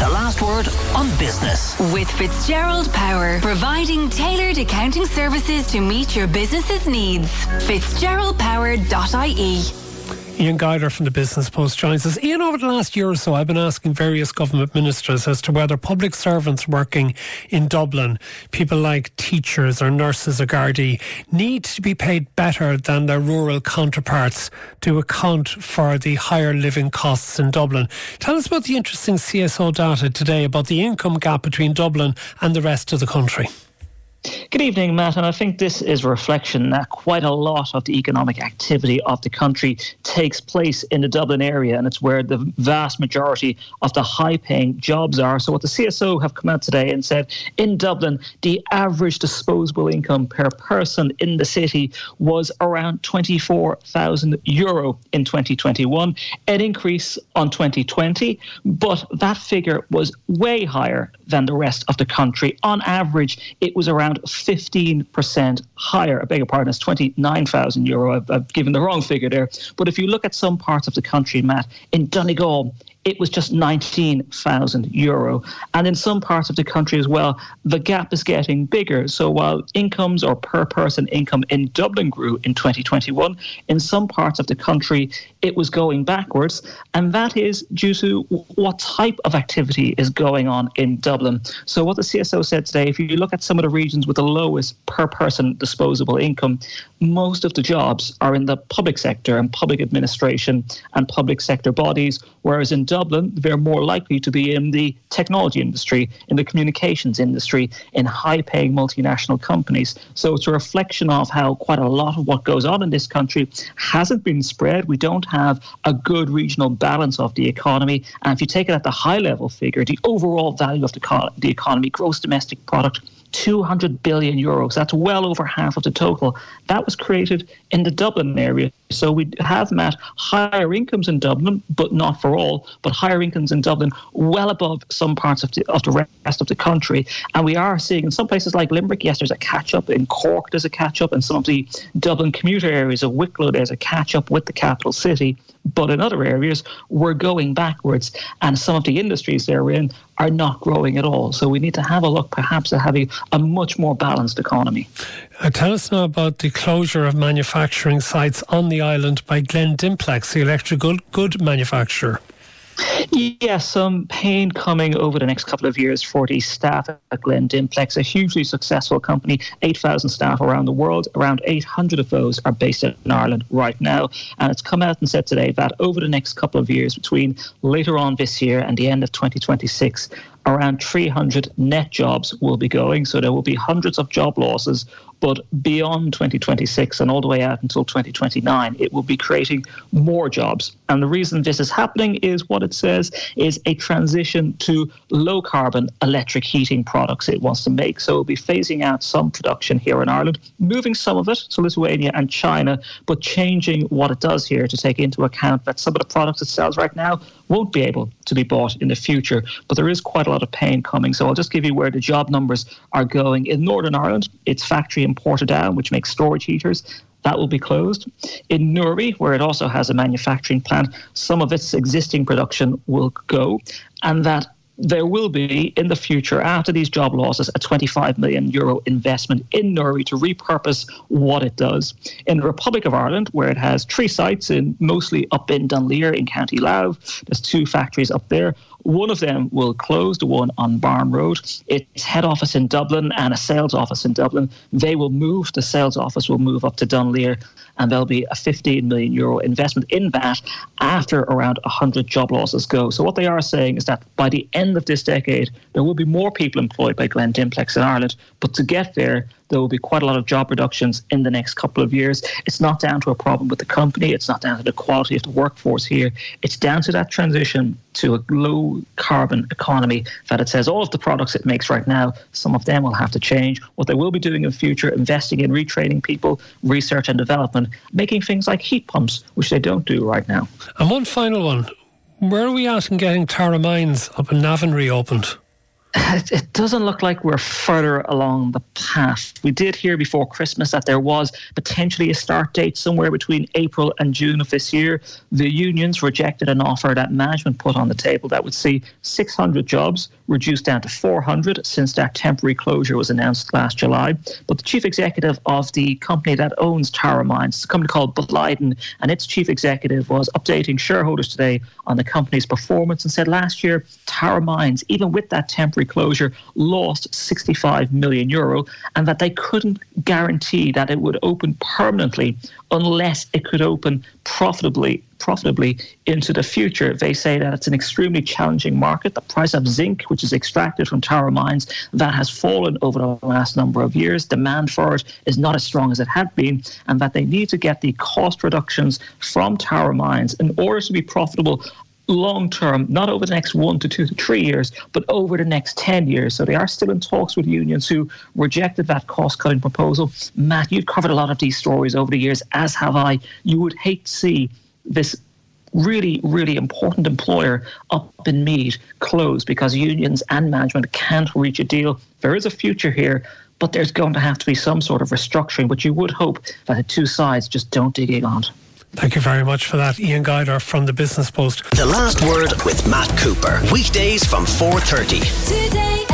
The last word on business. With Fitzgerald Power, providing tailored accounting services to meet your business's needs. Fitzgeraldpower.ie. Ian Guider from the Business Post joins us. Ian, over the last year or so, I've been asking various government ministers as to whether public servants working in Dublin, people like teachers or nurses or Gardaí, need to be paid better than their rural counterparts to account for the higher living costs in Dublin. Tell us about the interesting CSO data today about the income gap between Dublin and the rest of the country. Good evening, Matt. And I think this is a reflection that quite a lot of the economic activity of the country takes place in the Dublin area, and it's where the vast majority of the high paying jobs are. So, what the CSO have come out today and said in Dublin, the average disposable income per person in the city was around 24,000 euro in 2021, an increase on 2020, but that figure was way higher than the rest of the country. On average, it was around 15% higher. I beg your pardon, it's 29,000 euro. I've, I've given the wrong figure there. But if you look at some parts of the country, Matt, in Donegal, it was just 19,000 euro. And in some parts of the country as well, the gap is getting bigger. So while incomes or per person income in Dublin grew in 2021, in some parts of the country, it was going backwards. And that is due to what type of activity is going on in Dublin. So what the CSO said today, if you look at some of the regions with the lowest per person disposable income, most of the jobs are in the public sector and public administration and public sector bodies, whereas in Dublin, they're more likely to be in the technology industry, in the communications industry, in high paying multinational companies. So it's a reflection of how quite a lot of what goes on in this country hasn't been spread. We don't have a good regional balance of the economy. And if you take it at the high level figure, the overall value of the, the economy, gross domestic product, 200 billion euros. That's well over half of the total. That was created in the Dublin area. So we have, Matt, higher incomes in Dublin, but not for all, but higher incomes in Dublin well above some parts of the, of the rest of the country. And we are seeing in some places like Limerick, yes, there's a catch up. In Cork, there's a catch up. In some of the Dublin commuter areas of Wicklow, there's a catch up with the capital city. But in other areas, we're going backwards. And some of the industries they're in are not growing at all. So we need to have a look perhaps at having a much more balanced economy. Uh, tell us now about the closure of manufacturing sites on the island by Glen Dimplex, the electrical good manufacturer. Yes, some pain coming over the next couple of years for the staff at Glen Dimplex, a hugely successful company, 8,000 staff around the world. Around 800 of those are based in Ireland right now. And it's come out and said today that over the next couple of years, between later on this year and the end of 2026, around 300 net jobs will be going. So there will be hundreds of job losses but beyond 2026 and all the way out until 2029, it will be creating more jobs. And the reason this is happening is what it says is a transition to low carbon electric heating products it wants to make. So it'll be phasing out some production here in Ireland, moving some of it to Lithuania and China, but changing what it does here to take into account that some of the products it sells right now won't be able to be bought in the future. But there is quite a lot of pain coming. So I'll just give you where the job numbers are going. In Northern Ireland, it's factory in Portadown, which makes storage heaters. That will be closed. In Newry, where it also has a manufacturing plant, some of its existing production will go. And that there will be in the future, after these job losses, a 25 million euro investment in Newry to repurpose what it does. In the Republic of Ireland, where it has three sites, in mostly up in Dunleer in County Louth, there's two factories up there. One of them will close, the one on Barn Road. Its head office in Dublin and a sales office in Dublin. They will move, the sales office will move up to Dunleer, and there'll be a 15 million euro investment in that after around 100 job losses go. So, what they are saying is that by the end of this decade, there will be more people employed by Glen Dimplex in Ireland, but to get there, there will be quite a lot of job reductions in the next couple of years. It's not down to a problem with the company, it's not down to the quality of the workforce here. It's down to that transition to a low carbon economy that it says all of the products it makes right now, some of them will have to change. What they will be doing in future, investing in retraining people, research and development, making things like heat pumps, which they don't do right now. And one final one. Where are we at in getting Tara Mines up in Navan reopened? it doesn't look like we're further along the path. We did hear before Christmas that there was potentially a start date somewhere between April and June of this year. The unions rejected an offer that management put on the table that would see 600 jobs reduced down to 400 since that temporary closure was announced last July. But the chief executive of the company that owns Tara Mines, it's a company called Boliden, and its chief executive was updating shareholders today on the company's performance and said last year, Tara Mines, even with that temporary closure, lost 65 million euro and that they couldn't guarantee that it would open permanently unless it could open profitably profitably into the future. They say that it's an extremely challenging market. The price of zinc, which is extracted from Tara mines, that has fallen over the last number of years. Demand for it is not as strong as it had been, and that they need to get the cost reductions from Tara mines in order to be profitable long term, not over the next one to two to three years, but over the next 10 years. So they are still in talks with unions who rejected that cost cutting proposal. Matt, you've covered a lot of these stories over the years, as have I. You would hate to see this really, really important employer up in Meath close because unions and management can't reach a deal. There is a future here, but there's going to have to be some sort of restructuring. But you would hope that the two sides just don't dig in on it. Thank you very much for that, Ian Guider from the Business Post. The last word with Matt Cooper, weekdays from 4:30. Today